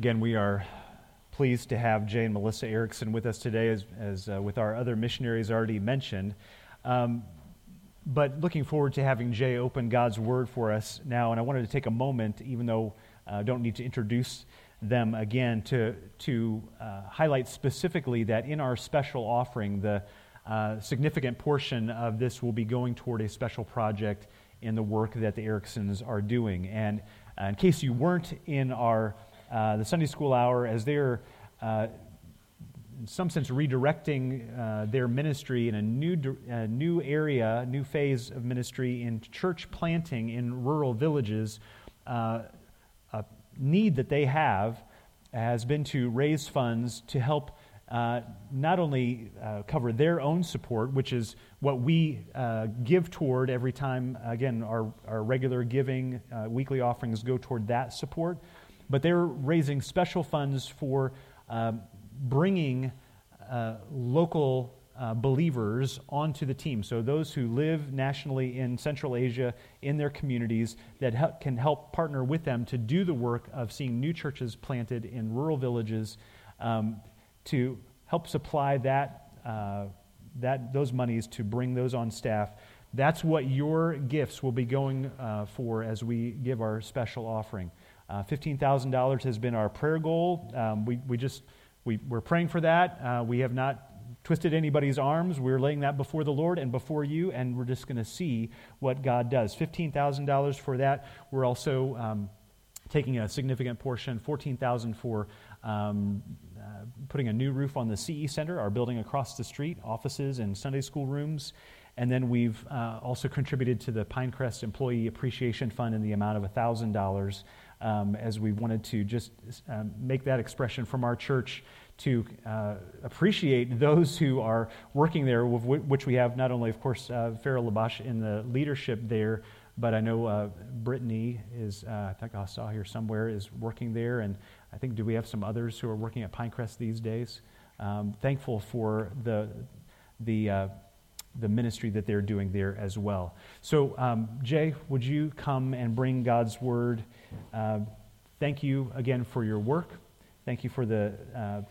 Again, we are pleased to have Jay and Melissa Erickson with us today, as, as uh, with our other missionaries already mentioned. Um, but looking forward to having Jay open God's Word for us now. And I wanted to take a moment, even though I uh, don't need to introduce them again, to, to uh, highlight specifically that in our special offering, the uh, significant portion of this will be going toward a special project in the work that the Ericksons are doing. And uh, in case you weren't in our uh, the Sunday school hour, as they're uh, in some sense redirecting uh, their ministry in a new, uh, new area, new phase of ministry in church planting in rural villages, uh, a need that they have has been to raise funds to help uh, not only uh, cover their own support, which is what we uh, give toward every time, again, our, our regular giving, weekly offerings go toward that support, but they're raising special funds for um, bringing uh, local uh, believers onto the team. So, those who live nationally in Central Asia in their communities that can help partner with them to do the work of seeing new churches planted in rural villages um, to help supply that, uh, that, those monies to bring those on staff. That's what your gifts will be going uh, for as we give our special offering. Uh, $15,000 has been our prayer goal. Um, we, we just we, we're praying for that. Uh, we have not twisted anybody's arms. We're laying that before the Lord and before you, and we're just going to see what God does. $15,000 for that. We're also um, taking a significant portion, $14,000 for um, uh, putting a new roof on the CE Center, our building across the street, offices and Sunday school rooms. And then we've uh, also contributed to the Pinecrest Employee Appreciation Fund in the amount of $1,000 um, as we wanted to just um, make that expression from our church to uh, appreciate those who are working there, which we have not only, of course, uh, Farrell Labash in the leadership there, but I know uh, Brittany is, uh, I think I saw here somewhere, is working there. And I think, do we have some others who are working at Pinecrest these days? Um, thankful for the, the uh, the ministry that they're doing there as well. So, um, Jay, would you come and bring God's word? Uh, thank you again for your work. Thank you for the uh,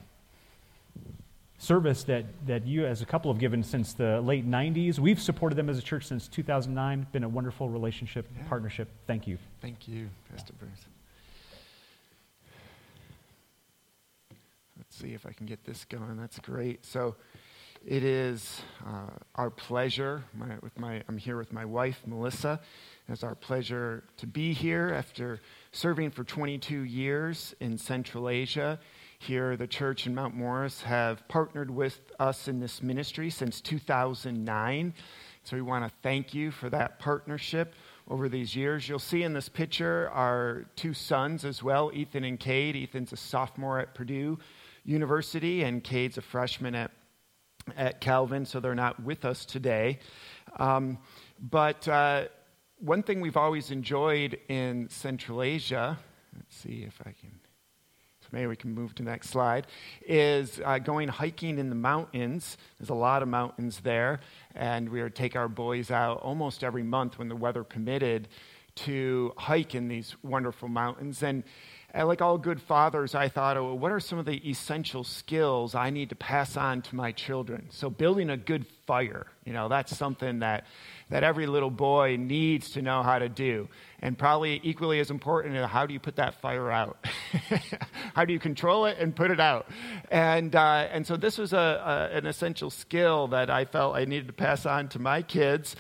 service that, that you as a couple have given since the late 90s. We've supported them as a church since 2009. Been a wonderful relationship, yeah. partnership. Thank you. Thank you, Pastor Bruce. Let's see if I can get this going. That's great. So, it is uh, our pleasure, my, with my, I'm here with my wife, Melissa. It's our pleasure to be here after serving for 22 years in Central Asia. Here, the church in Mount Morris have partnered with us in this ministry since 2009. So we want to thank you for that partnership over these years. You'll see in this picture our two sons as well, Ethan and Cade. Ethan's a sophomore at Purdue University, and Cade's a freshman at at Calvin, so they're not with us today. Um, but uh, one thing we've always enjoyed in Central Asia, let's see if I can, so maybe we can move to the next slide, is uh, going hiking in the mountains. There's a lot of mountains there, and we would take our boys out almost every month when the weather permitted to hike in these wonderful mountains. And and like all good fathers, I thought, oh, what are some of the essential skills I need to pass on to my children? So, building a good fire, you know, that's something that, that every little boy needs to know how to do. And probably equally as important, how do you put that fire out? how do you control it and put it out? And, uh, and so, this was a, a, an essential skill that I felt I needed to pass on to my kids.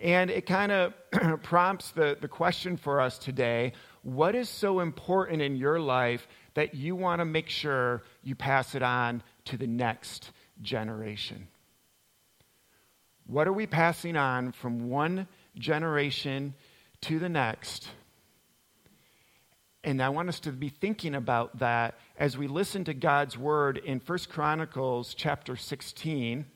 And it kind of prompts the, the question for us today what is so important in your life that you want to make sure you pass it on to the next generation? What are we passing on from one generation to the next? And I want us to be thinking about that as we listen to God's word in 1 Chronicles chapter 16.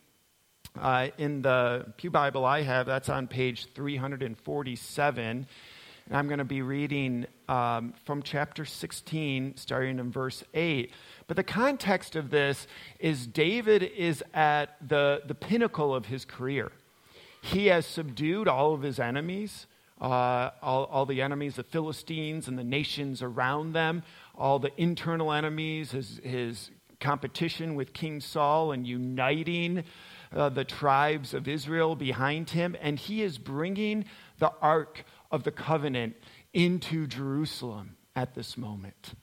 Uh, in the Pew Bible I have, that's on page 347. And I'm going to be reading um, from chapter 16, starting in verse 8. But the context of this is David is at the, the pinnacle of his career. He has subdued all of his enemies, uh, all, all the enemies, the Philistines and the nations around them. all the internal enemies, his, his competition with King Saul, and uniting uh, the tribes of Israel behind him. And he is bringing the Ark of the Covenant into Jerusalem at this moment.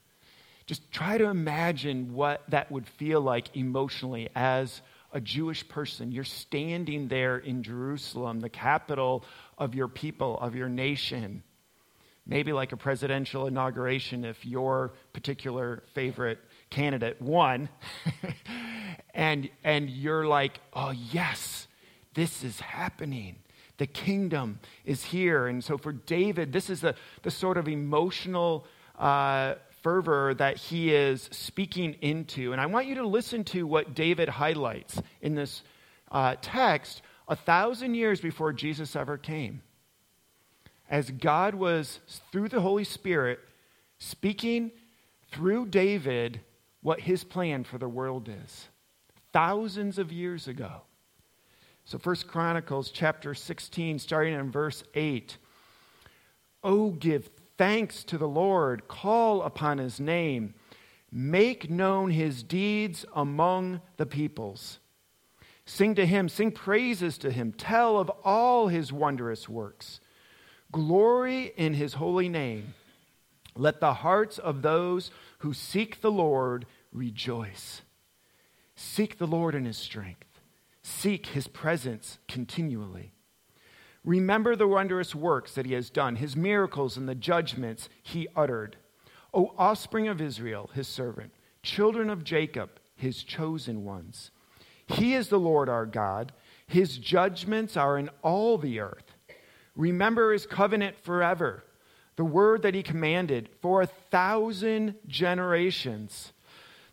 Just try to imagine what that would feel like emotionally as a Jewish person. You're standing there in Jerusalem, the capital of your people, of your nation. Maybe like a presidential inauguration if your particular favorite candidate won. and, and you're like, oh, yes, this is happening. The kingdom is here. And so for David, this is the, the sort of emotional uh, fervor that he is speaking into. And I want you to listen to what David highlights in this uh, text a thousand years before Jesus ever came. As God was, through the Holy Spirit, speaking through David what his plan for the world is. Thousands of years ago. So First Chronicles chapter 16, starting in verse 8. Oh, give thanks to the Lord, call upon his name, make known his deeds among the peoples. Sing to him, sing praises to him, tell of all his wondrous works. Glory in his holy name. Let the hearts of those who seek the Lord rejoice. Seek the Lord in his strength, seek his presence continually. Remember the wondrous works that he has done, his miracles and the judgments he uttered. O offspring of Israel, his servant, children of Jacob, his chosen ones. He is the Lord our God. His judgments are in all the earth. Remember his covenant forever, the word that he commanded for a thousand generations.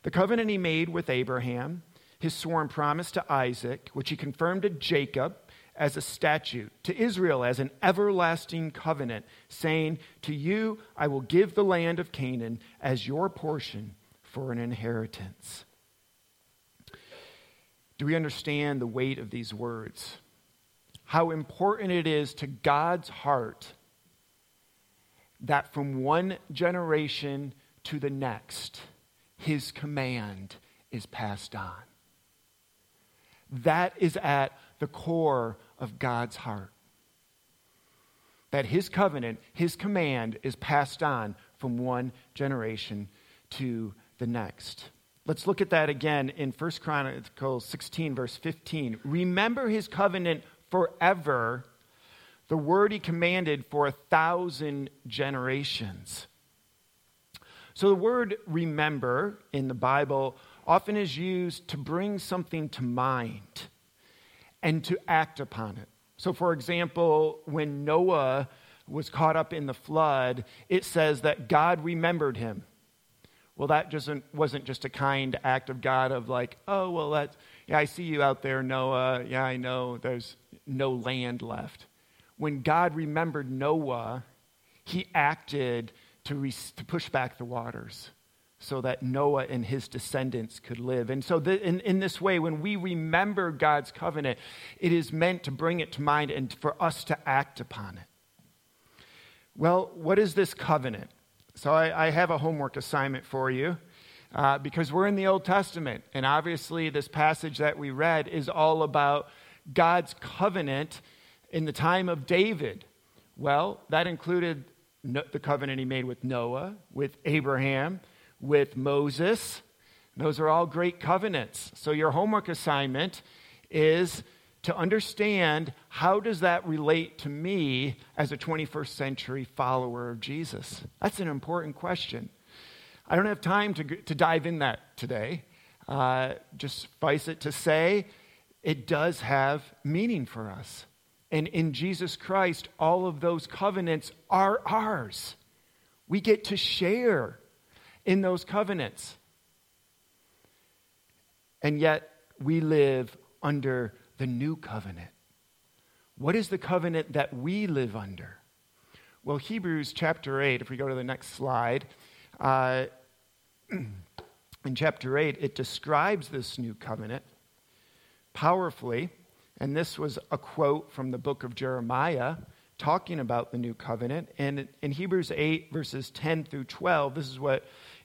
The covenant he made with Abraham, his sworn promise to Isaac, which he confirmed to Jacob as a statute, to Israel as an everlasting covenant, saying, To you I will give the land of Canaan as your portion for an inheritance. Do we understand the weight of these words? How important it is to God's heart that from one generation to the next, his command is passed on. That is at the core of God's heart. That his covenant, his command is passed on from one generation to the next. Let's look at that again in 1 Chronicles 16, verse 15. Remember his covenant forever, the word he commanded for a thousand generations. So the word remember in the Bible often is used to bring something to mind and to act upon it. So, for example, when Noah was caught up in the flood, it says that God remembered him. Well, that just wasn't just a kind act of God of like, oh, well, yeah, I see you out there, Noah. Yeah, I know there's no land left. When God remembered Noah, he acted to, re- to push back the waters so that Noah and his descendants could live. And so, the, in, in this way, when we remember God's covenant, it is meant to bring it to mind and for us to act upon it. Well, what is this covenant? So, I, I have a homework assignment for you. Uh, because we're in the Old Testament, and obviously, this passage that we read is all about God's covenant in the time of David. Well, that included the covenant he made with Noah, with Abraham, with Moses. Those are all great covenants. So your homework assignment is to understand how does that relate to me as a 21st century follower of Jesus? That's an important question. I don't have time to, to dive in that today. Uh, just suffice it to say, it does have meaning for us. And in Jesus Christ, all of those covenants are ours. We get to share in those covenants. And yet, we live under the new covenant. What is the covenant that we live under? Well, Hebrews chapter 8, if we go to the next slide, uh, in chapter 8, it describes this new covenant powerfully. And this was a quote from the book of Jeremiah talking about the new covenant. And in Hebrews 8, verses 10 through 12, this is what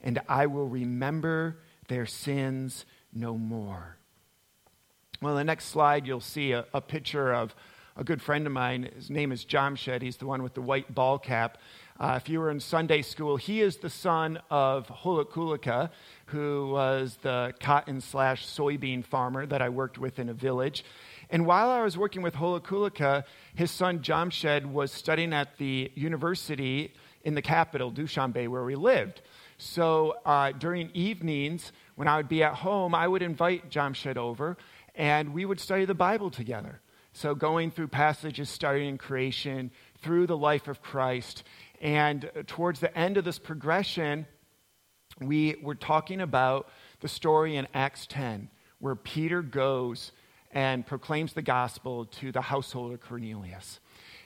and I will remember their sins no more. Well, the next slide, you'll see a, a picture of a good friend of mine. His name is Jamshed. He's the one with the white ball cap. Uh, if you were in Sunday school, he is the son of Holokulika, who was the cotton slash soybean farmer that I worked with in a village. And while I was working with Holokulika, his son Jamshed was studying at the university in the capital, Dushanbe, where we lived. So uh, during evenings, when I would be at home, I would invite Jamshed over, and we would study the Bible together. So going through passages studying creation, through the life of Christ. And towards the end of this progression, we were talking about the story in Acts 10, where Peter goes and proclaims the gospel to the household of Cornelius.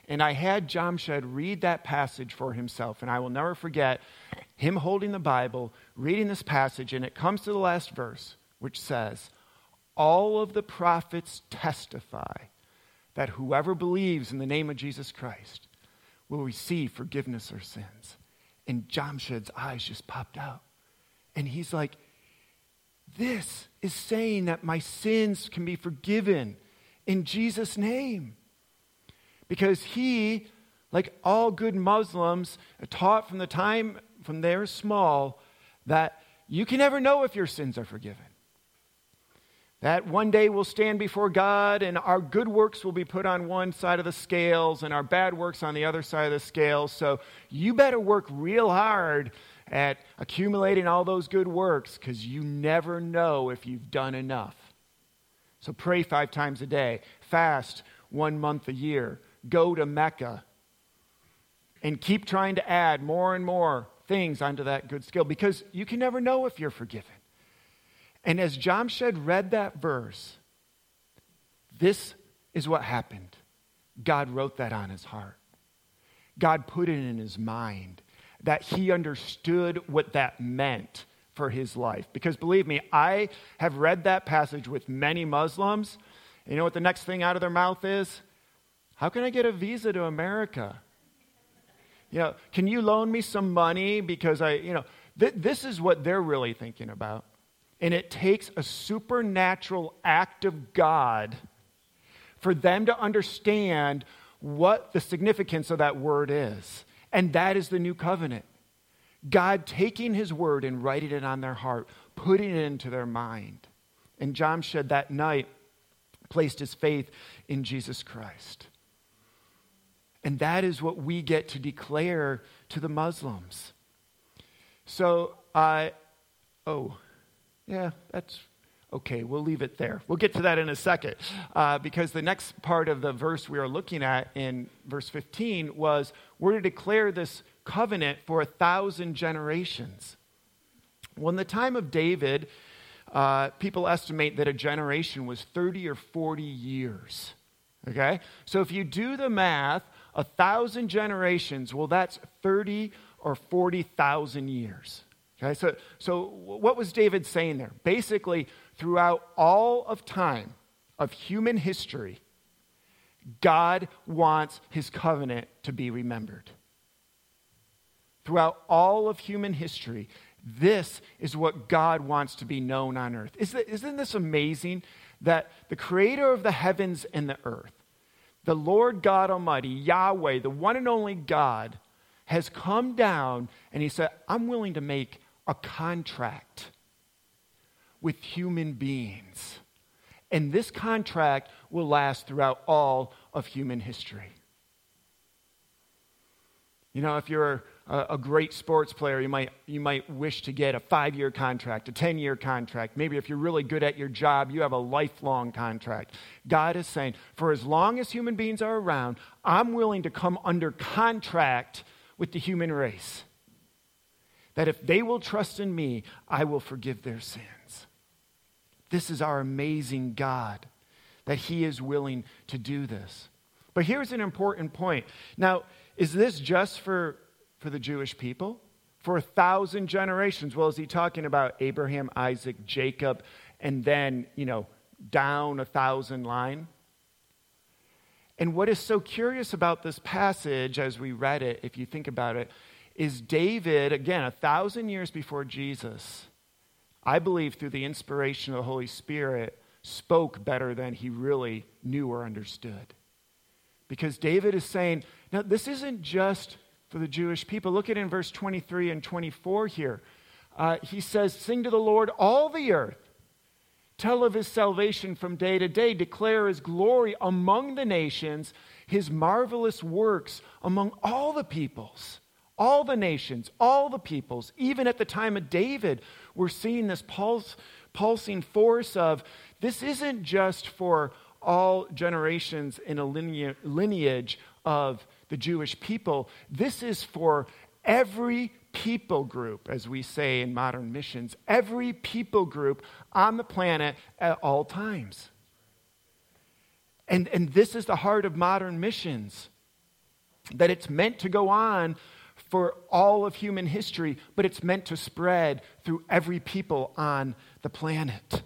And I had Jamshed read that passage for himself, and I will never forget him holding the Bible, reading this passage, and it comes to the last verse, which says, All of the prophets testify that whoever believes in the name of Jesus Christ will receive forgiveness of sins. And Jamshed's eyes just popped out. And he's like, This is saying that my sins can be forgiven in Jesus' name. Because he, like all good Muslims, taught from the time from they're small that you can never know if your sins are forgiven. That one day we'll stand before God and our good works will be put on one side of the scales and our bad works on the other side of the scales. So you better work real hard at accumulating all those good works because you never know if you've done enough. So pray five times a day, fast one month a year, go to Mecca, and keep trying to add more and more things onto that good skill because you can never know if you're forgiven. And as Jamshed read that verse, this is what happened. God wrote that on his heart. God put it in his mind that he understood what that meant for his life. Because believe me, I have read that passage with many Muslims. You know what the next thing out of their mouth is? How can I get a visa to America? You know, can you loan me some money because I, you know, th- this is what they're really thinking about. And it takes a supernatural act of God for them to understand what the significance of that word is. And that is the new covenant. God taking his word and writing it on their heart, putting it into their mind. And Jamshed that night placed his faith in Jesus Christ. And that is what we get to declare to the Muslims. So, I, uh, oh, yeah, that's okay. We'll leave it there. We'll get to that in a second. Uh, because the next part of the verse we are looking at in verse 15 was we're to declare this covenant for a thousand generations. Well, in the time of David, uh, people estimate that a generation was 30 or 40 years. Okay? So if you do the math, a thousand generations, well, that's 30 or 40,000 years. Okay, so, so what was David saying there? Basically, throughout all of time of human history, God wants his covenant to be remembered. Throughout all of human history, this is what God wants to be known on earth. Isn't this amazing that the creator of the heavens and the earth, the Lord God Almighty, Yahweh, the one and only God, has come down and he said, I'm willing to make a contract with human beings. And this contract will last throughout all of human history. You know, if you're a, a great sports player, you might, you might wish to get a five year contract, a 10 year contract. Maybe if you're really good at your job, you have a lifelong contract. God is saying, for as long as human beings are around, I'm willing to come under contract with the human race. that if they will trust in me, I will forgive their sins. This is our amazing God, that He is willing to do this. But here's an important point. Now, is this just for, for the Jewish people? For a thousand generations? Well, is he talking about Abraham, Isaac, Jacob, and then, you know, down a thousand line? And what is so curious about this passage as we read it, if you think about it, is David, again, a thousand years before Jesus, I believe through the inspiration of the Holy Spirit, spoke better than he really knew or understood. Because David is saying, now, this isn't just for the Jewish people. Look at in verse 23 and 24 here. Uh, he says, Sing to the Lord all the earth. Tell of his salvation from day to day. Declare his glory among the nations, his marvelous works among all the peoples all the nations, all the peoples, even at the time of David, we're seeing this pulse, pulsing force of this isn't just for all generations in a lineage of the Jewish people. This is for every people group, as we say in modern missions, every people group on the planet at all times. And, and this is the heart of modern missions that it's meant to go on for all of human history, but it's meant to spread through every people on the planet.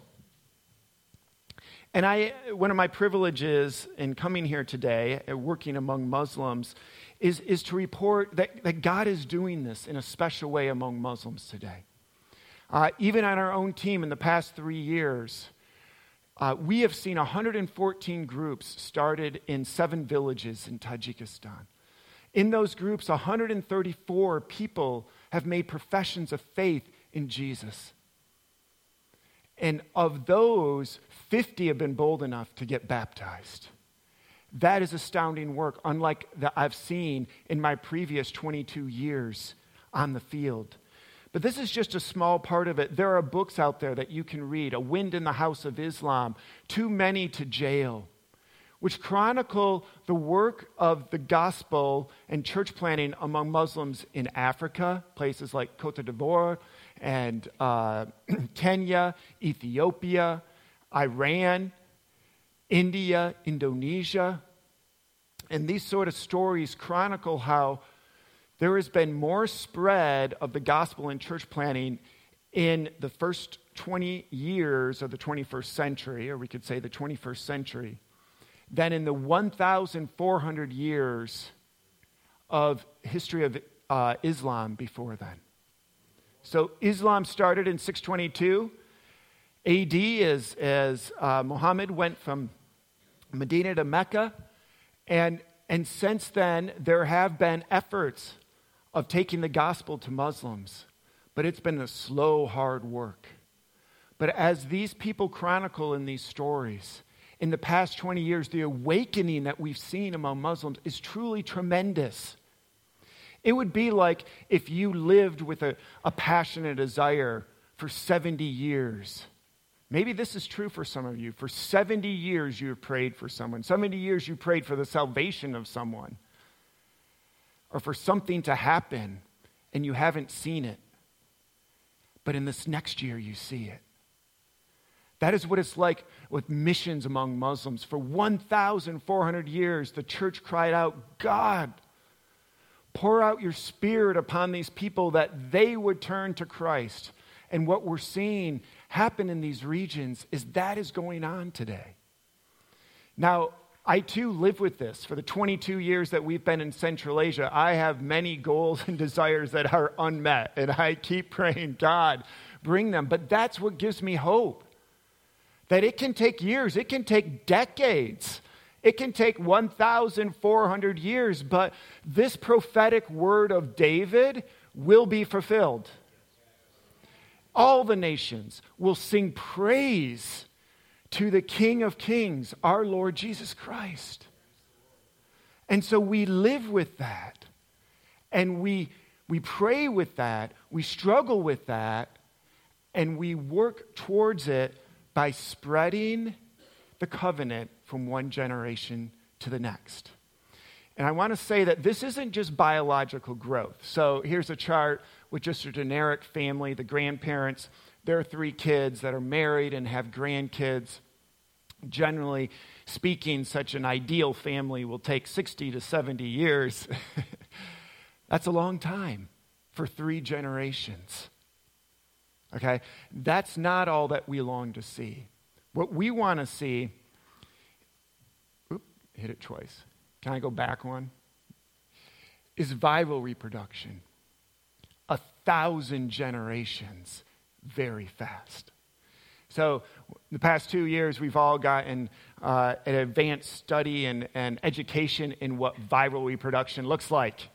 And I, one of my privileges in coming here today, uh, working among Muslims, is, is to report that, that God is doing this in a special way among Muslims today. Uh, even on our own team in the past three years, uh, we have seen 114 groups started in seven villages in Tajikistan. In those groups, 134 people have made professions of faith in Jesus. And of those, 50 have been bold enough to get baptized. That is astounding work, unlike that I've seen in my previous 22 years on the field. But this is just a small part of it. There are books out there that you can read A Wind in the House of Islam, Too Many to Jail which chronicle the work of the gospel and church planting among Muslims in Africa, places like Cote d'Ivoire and uh, Kenya, Ethiopia, Iran, India, Indonesia. And these sort of stories chronicle how there has been more spread of the gospel and church planting in the first 20 years of the 21st century, or we could say the 21st century, than in the 1,400 years of history of uh, Islam before then. So Islam started in 622 AD as, as uh, Muhammad went from Medina to Mecca. And, and since then, there have been efforts of taking the gospel to Muslims, but it's been a slow, hard work. But as these people chronicle in these stories, in the past 20 years, the awakening that we've seen among Muslims is truly tremendous. It would be like if you lived with a, a passionate desire for 70 years. Maybe this is true for some of you. For 70 years, you have prayed for someone. 70 years, you prayed for the salvation of someone or for something to happen, and you haven't seen it. But in this next year, you see it. That is what it's like with missions among Muslims. For 1,400 years, the church cried out, God, pour out your spirit upon these people that they would turn to Christ. And what we're seeing happen in these regions is that is going on today. Now, I too live with this. For the 22 years that we've been in Central Asia, I have many goals and desires that are unmet. And I keep praying, God, bring them. But that's what gives me hope that it can take years, it can take decades, it can take 1,400 years, but this prophetic word of David will be fulfilled. All the nations will sing praise to the King of Kings, our Lord Jesus Christ. And so we live with that. And we, we pray with that. We struggle with that. And we work towards it by spreading the covenant from one generation to the next. And I want to say that this isn't just biological growth. So here's a chart with just a generic family, the grandparents, their three kids that are married and have grandkids. Generally speaking, such an ideal family will take 60 to 70 years. That's a long time for three generations. Okay? That's not all that we long to see. What we want to see, hit it twice. Can I go back one? Is viral reproduction. A thousand generations very fast. So, the past two years, we've all gotten uh, an advanced study and, and education in what viral reproduction looks like.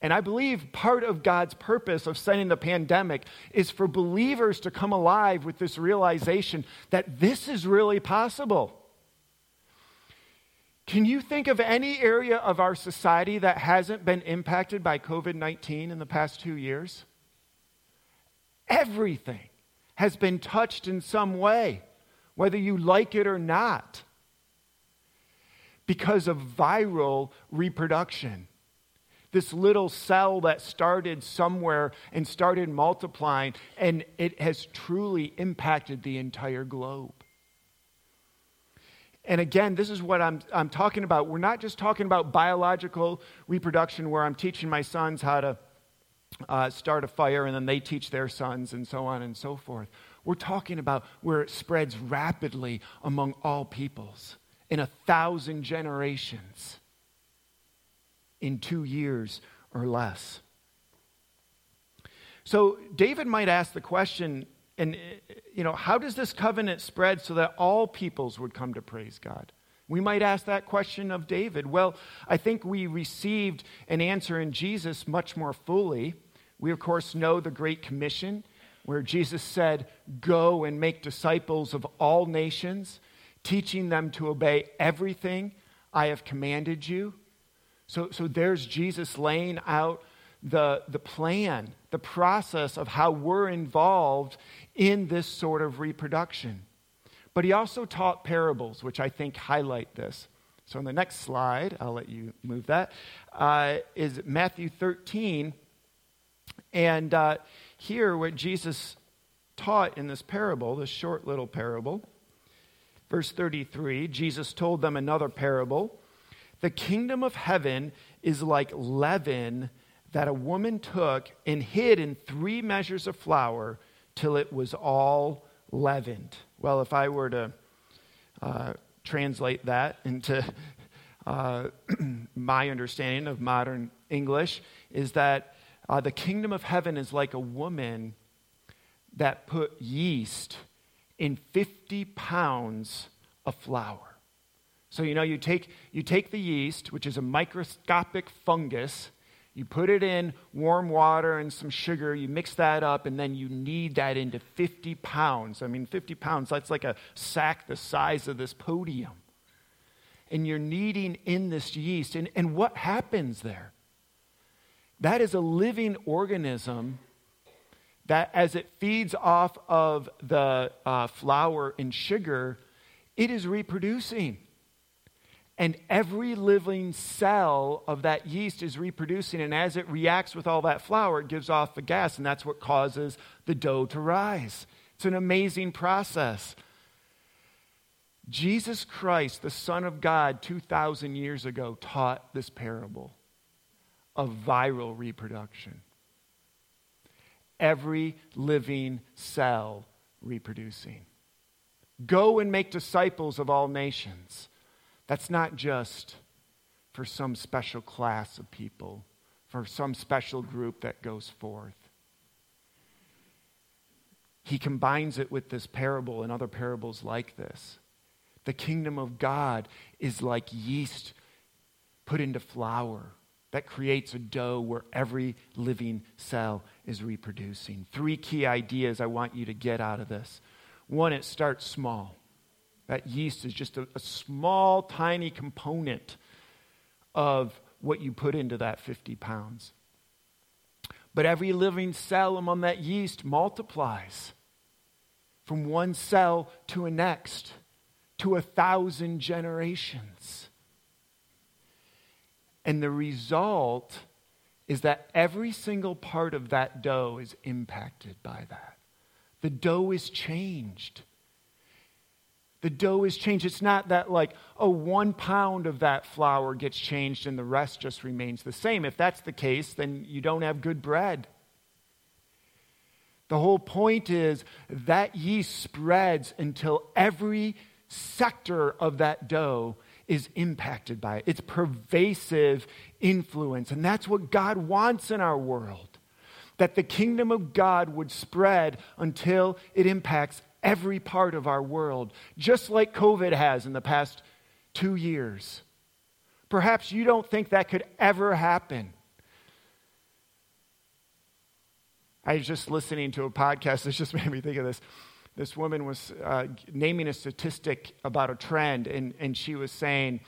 And I believe part of God's purpose of sending the pandemic is for believers to come alive with this realization that this is really possible. Can you think of any area of our society that hasn't been impacted by COVID 19 in the past two years? Everything has been touched in some way, whether you like it or not, because of viral reproduction this little cell that started somewhere and started multiplying, and it has truly impacted the entire globe. And again, this is what I'm, I'm talking about. We're not just talking about biological reproduction where I'm teaching my sons how to uh, start a fire and then they teach their sons and so on and so forth. We're talking about where it spreads rapidly among all peoples in a thousand generations in two years or less. So David might ask the question, and uh, you know, how does this covenant spread so that all peoples would come to praise God? We might ask that question of David. Well, I think we received an answer in Jesus much more fully. We, of course, know the Great Commission, where Jesus said, Go and make disciples of all nations, teaching them to obey everything I have commanded you. So, so there's Jesus laying out the, the plan, the process of how we're involved in this sort of reproduction. But he also taught parables, which I think highlight this. So, on the next slide, I'll let you move that, uh, is Matthew 13. And uh, here, what Jesus taught in this parable, this short little parable, verse 33, Jesus told them another parable the kingdom of heaven is like leaven that a woman took and hid in three measures of flour till it was all leavened. Well, if I were to uh, translate that into uh, my understanding of modern English, is that uh, the kingdom of heaven is like a woman that put yeast in 50 pounds of flour. So, you know, you take, you take the yeast, which is a microscopic fungus, you put it in warm water and some sugar, you mix that up, and then you knead that into 50 pounds. I mean, 50 pounds, that's like a sack the size of this podium. And you're kneading in this yeast. And, and what happens there? That is a living organism that, as it feeds off of the uh, flour and sugar, it is reproducing. And every living cell of that yeast is reproducing. And as it reacts with all that flour, it gives off the gas. And that's what causes the dough to rise. It's an amazing process. Jesus Christ, the Son of God, 2,000 years ago, taught this parable of viral reproduction. Every living cell reproducing. Go and make disciples of all nations that's not just for some special class of people, for some special group that goes forth. He combines it with this parable and other parables like this. The kingdom of God is like yeast put into flour that creates a dough where every living cell is reproducing. Three key ideas I want you to get out of this. One, it starts small. That yeast is just a, a small, tiny component of what you put into that 50 pounds. But every living cell among that yeast multiplies from one cell to a next, to a thousand generations. And the result is that every single part of that dough is impacted by that. The dough is changed. The dough is changed. It's not that, like, oh, one pound of that flour gets changed and the rest just remains the same. If that's the case, then you don't have good bread. The whole point is that yeast spreads until every sector of that dough is impacted by it. It's pervasive influence. And that's what God wants in our world that the kingdom of God would spread until it impacts every part of our world, just like COVID has in the past two years. Perhaps you don't think that could ever happen. I was just listening to a podcast that just made me think of this. This woman was uh, naming a statistic about a trend, and, and she was saying,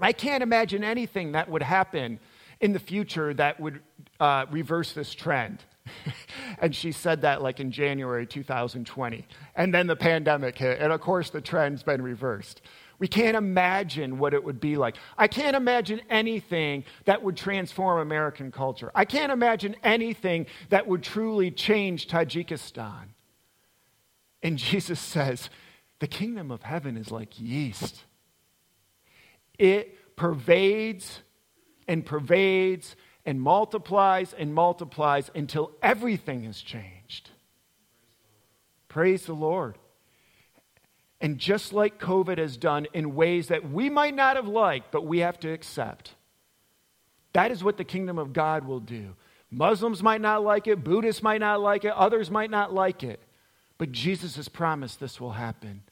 I can't imagine anything that would happen in the future that would uh, reverse this trend. and she said that like in January 2020. And then the pandemic hit. And of course, the trend's been reversed. We can't imagine what it would be like. I can't imagine anything that would transform American culture. I can't imagine anything that would truly change Tajikistan. And Jesus says, the kingdom of heaven is like yeast. It pervades and pervades and multiplies and multiplies until everything is changed. Praise the Lord. And just like COVID has done in ways that we might not have liked, but we have to accept, that is what the kingdom of God will do. Muslims might not like it, Buddhists might not like it, others might not like it, but Jesus has promised this will happen.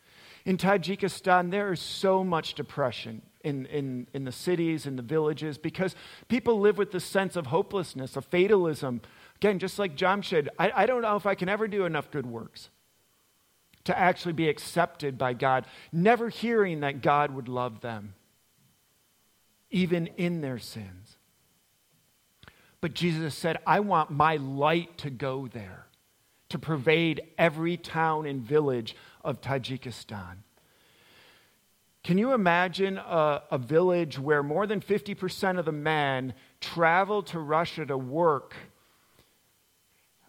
In Tajikistan, there is so much depression in, in, in the cities, in the villages, because people live with this sense of hopelessness, of fatalism. Again, just like Jamshed, I, I don't know if I can ever do enough good works to actually be accepted by God, never hearing that God would love them, even in their sins. But Jesus said, I want my light to go there, to pervade every town and village of Tajikistan. Can you imagine a, a, village where more than 50% of the men travel to Russia to work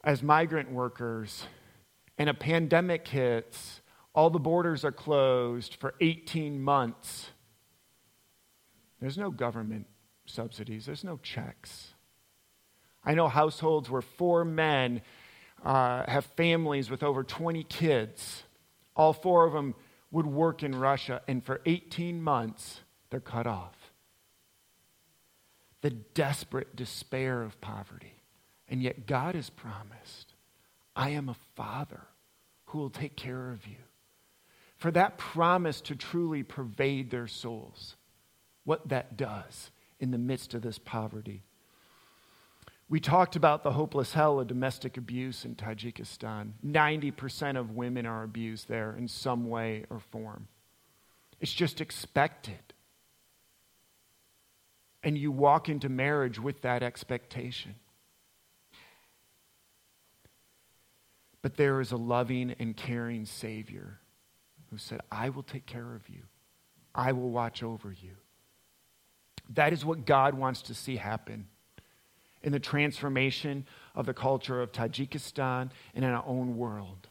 as migrant workers, and a pandemic hits, all the borders are closed for 18 months? There's no government subsidies, there's no checks. I know households where four men uh, have families with over 20 kids, all four of them would work in Russia, and for 18 months, they're cut off. The desperate despair of poverty. And yet, God has promised, I am a father who will take care of you. For that promise to truly pervade their souls, what that does in the midst of this poverty. We talked about the hopeless hell of domestic abuse in Tajikistan. 90% of women are abused there in some way or form. It's just expected. And you walk into marriage with that expectation. But there is a loving and caring Savior who said, I will take care of you, I will watch over you. That is what God wants to see happen in the transformation of the culture of Tajikistan and in our own world.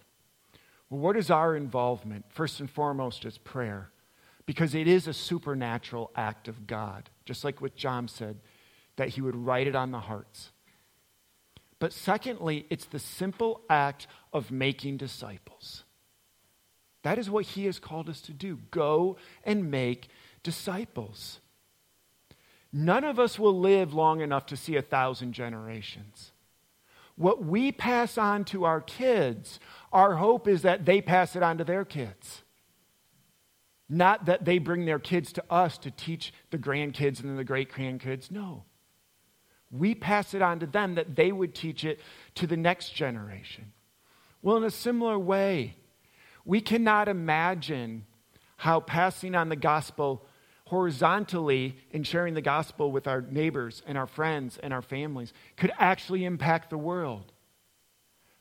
Well, what is our involvement? First and foremost, is prayer, because it is a supernatural act of God, just like what John said, that he would write it on the hearts. But secondly, it's the simple act of making disciples. That is what he has called us to do go and make disciples. None of us will live long enough to see a thousand generations. What we pass on to our kids, our hope is that they pass it on to their kids. Not that they bring their kids to us to teach the grandkids and then the great grandkids. No. We pass it on to them that they would teach it to the next generation. Well, in a similar way, we cannot imagine how passing on the gospel horizontally in sharing the gospel with our neighbors and our friends and our families could actually impact the world.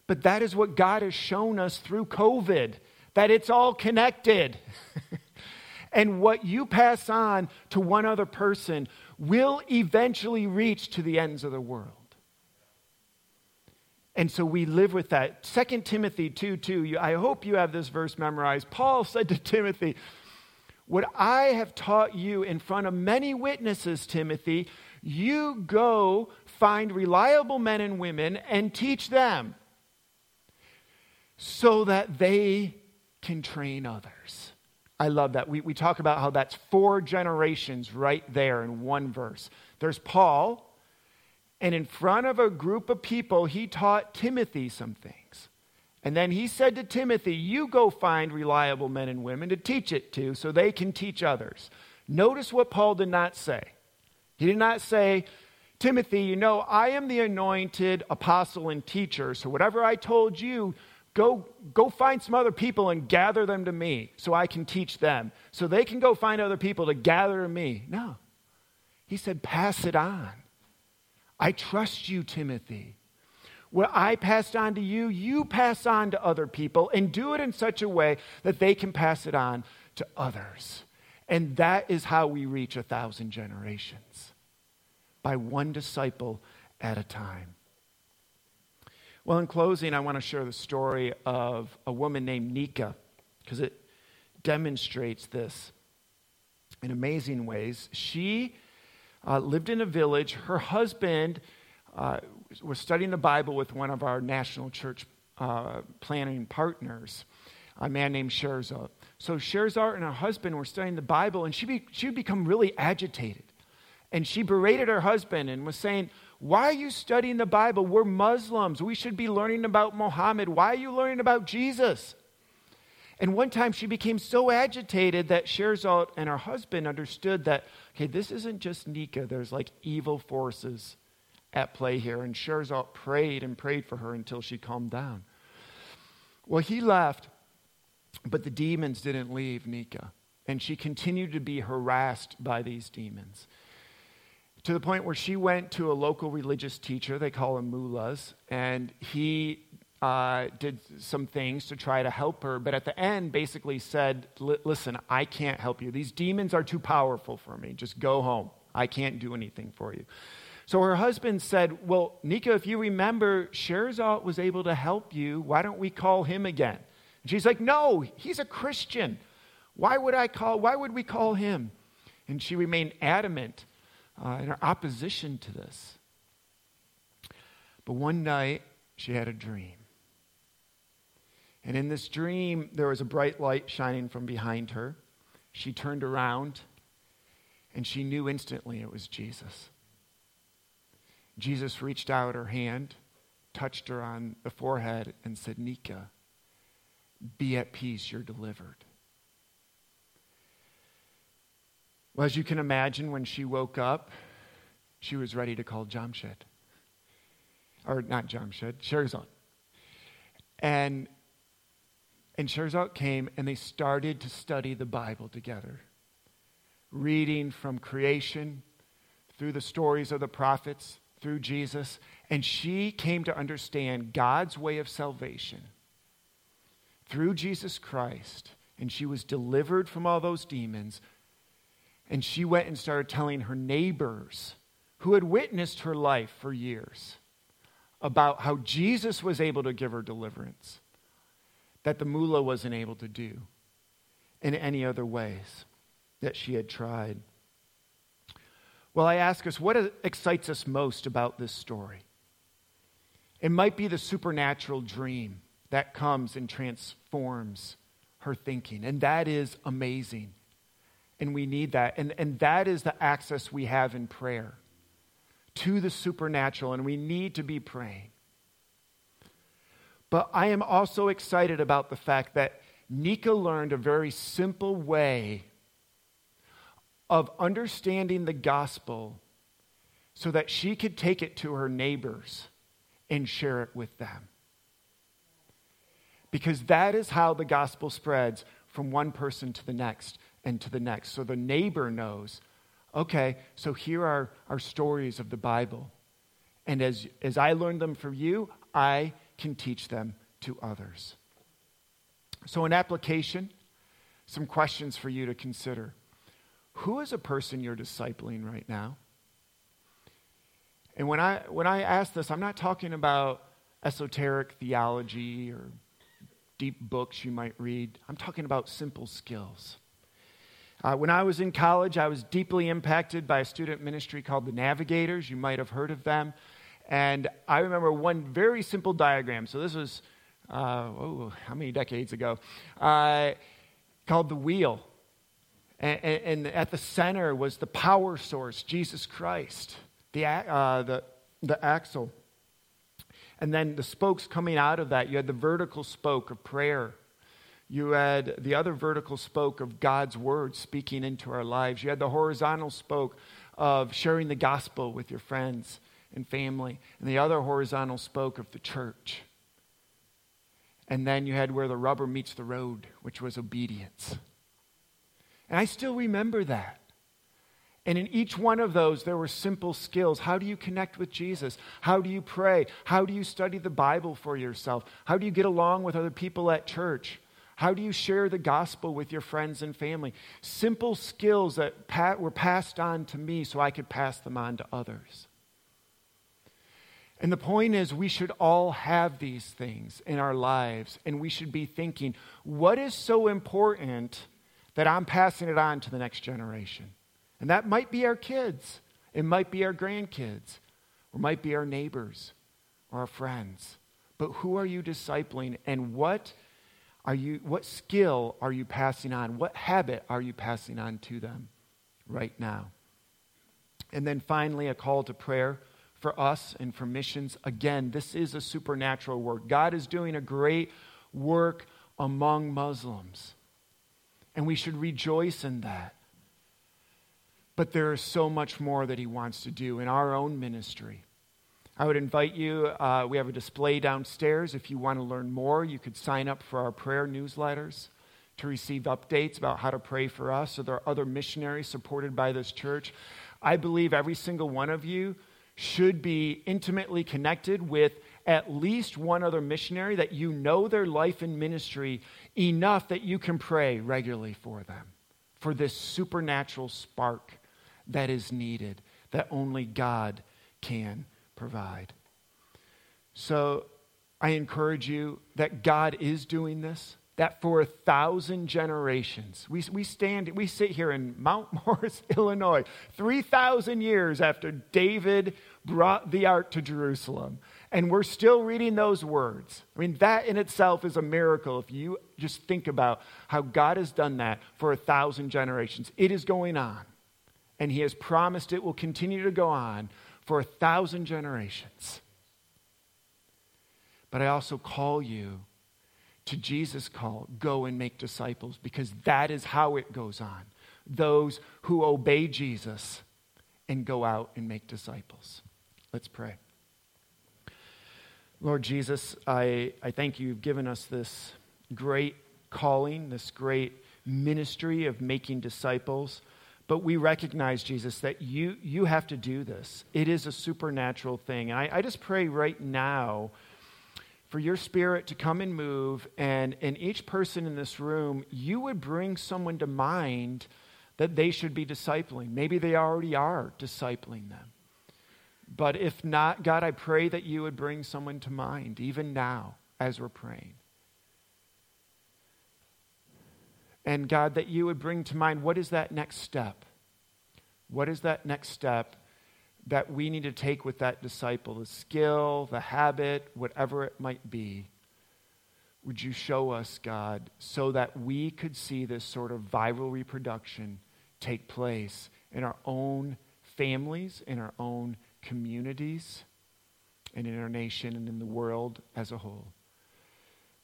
But that is what God has shown us through COVID that it's all connected. And what you pass on to one other person will eventually reach to the ends of the world. And so we live with that. 2 Timothy 2 2, I hope you have this verse memorized. Paul said to Timothy, What I have taught you in front of many witnesses, Timothy, you go find reliable men and women and teach them so that they can train others. I love that. We, we talk about how that's four generations right there in one verse. There's Paul, and in front of a group of people, he taught Timothy some things. And then he said to Timothy, You go find reliable men and women to teach it to so they can teach others. Notice what Paul did not say. He did not say, Timothy, you know, I am the anointed apostle and teacher, so whatever I told you, go, go find some other people and gather them to me so I can teach them, so they can go find other people to gather to me. No. He said, pass it on. I trust you, Timothy. What I passed on to you, you pass on to other people and do it in such a way that they can pass it on to others. And that is how we reach a thousand generations by one disciple at a time. Well, in closing, I want to share the story of a woman named Nika because it demonstrates this in amazing ways. She uh, lived in a village. Her husband uh, was studying the Bible with one of our national church uh, planning partners, a man named Sherzot. So Sherzot and her husband were studying the Bible, and she, be, she would become really agitated. And she berated her husband and was saying, why are you studying the Bible? We're Muslims. We should be learning about Muhammad. Why are you learning about Jesus? And one time she became so agitated that Sherzot and her husband understood that, okay, this isn't just Nika, there's like evil forces at play here. And Sherzot prayed and prayed for her until she calmed down. Well, he left, but the demons didn't leave Nika. And she continued to be harassed by these demons to the point where she went to a local religious teacher, they call him mullahs, and he uh, did some things to try to help her, but at the end basically said, Listen, I can't help you. These demons are too powerful for me. Just go home. I can't do anything for you. So her husband said, Well, Nika, if you remember, Sherzot was able to help you. Why don't we call him again? And she's like, No, he's a Christian. Why would I call, why would we call him? And she remained adamant uh, in her opposition to this. But one night, she had a dream. And in this dream, there was a bright light shining from behind her. She turned around, and she knew instantly it was Jesus. Jesus reached out her hand, touched her on the forehead, and said, Nika, be at peace, you're delivered. Well, as you can imagine, when she woke up, she was ready to call Jamshed. Or not Jamshed, Sherzot. And, and Sherzot came and they started to study the Bible together, reading from creation through the stories of the prophets, through Jesus. And she came to understand God's way of salvation through Jesus Christ. And she was delivered from all those demons and she went and started telling her neighbors who had witnessed her life for years about how Jesus was able to give her deliverance that the mullah wasn't able to do in any other ways that she had tried. Well, I ask us, what excites us most about this story? It might be the supernatural dream that comes and transforms her thinking, and that is amazing and we need that. And, and that is the access we have in prayer to the supernatural, and we need to be praying. But I am also excited about the fact that Nika learned a very simple way of understanding the gospel so that she could take it to her neighbors and share it with them. Because that is how the gospel spreads from one person to the next and to the next. So the neighbor knows, okay, so here are our stories of the Bible. And as, as I learn them from you, I can teach them to others. So, an application some questions for you to consider. Who is a person you're discipling right now? And when I, when I ask this, I'm not talking about esoteric theology or deep books you might read. I'm talking about simple skills. Uh, when I was in college, I was deeply impacted by a student ministry called the Navigators. You might have heard of them. And I remember one very simple diagram. So this was, uh, oh, how many decades ago? Uh, called the wheel. And, and, at the center was the power source, Jesus Christ, the, uh, the, the axle. And then the spokes coming out of that, you had the vertical spoke of prayer. You had the other vertical spoke of God's word speaking into our lives. You had the horizontal spoke of sharing the gospel with your friends and family, and the other horizontal spoke of the church. And then you had where the rubber meets the road, which was obedience. And I still remember that. And in each one of those, there were simple skills. How do you connect with Jesus? How do you pray? How do you study the Bible for yourself? How do you get along with other people at church? How do you share the gospel with your friends and family? Simple skills that pat, were passed on to me so I could pass them on to others. And the point is, we should all have these things in our lives, and we should be thinking, what is so important that I'm passing it on to the next generation? And that might be our kids, it might be our grandkids, or might be our neighbors or our friends. But who are you discipling, and what are you, what skill are you passing on? What habit are you passing on to them right now? And then finally, a call to prayer for us and for missions. Again, this is a supernatural work. God is doing a great work among Muslims, and we should rejoice in that. But there is so much more that He wants to do in our own ministry. I would invite you, uh, we have a display downstairs. If you want to learn more, you could sign up for our prayer newsletters to receive updates about how to pray for us. Or there are other missionaries supported by this church. I believe every single one of you should be intimately connected with at least one other missionary that you know their life and ministry enough that you can pray regularly for them, for this supernatural spark that is needed, that only God can provide. So I encourage you that God is doing this, that for a thousand generations, we, we stand, we sit here in Mount Morris, Illinois, 3,000 years after David brought the ark to Jerusalem. And we're still reading those words. I mean, that in itself is a miracle if you just think about how God has done that for a thousand generations. It is going on. And He has promised it will continue to go on for a thousand generations. But I also call you to Jesus' call go and make disciples because that is how it goes on. Those who obey Jesus and go out and make disciples. Let's pray. Lord Jesus, I, I thank you. You've given us this great calling, this great ministry of making disciples. But we recognize, Jesus, that you, you have to do this. It is a supernatural thing. And I, I just pray right now for your spirit to come and move, and in each person in this room, you would bring someone to mind that they should be discipling. Maybe they already are discipling them. But if not, God, I pray that you would bring someone to mind, even now, as we're praying. And God, that you would bring to mind what is that next step? What is that next step that we need to take with that disciple? The skill, the habit, whatever it might be. Would you show us, God, so that we could see this sort of viral reproduction take place in our own families, in our own communities, and in our nation and in the world as a whole?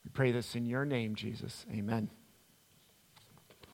We pray this in your name, Jesus. Amen.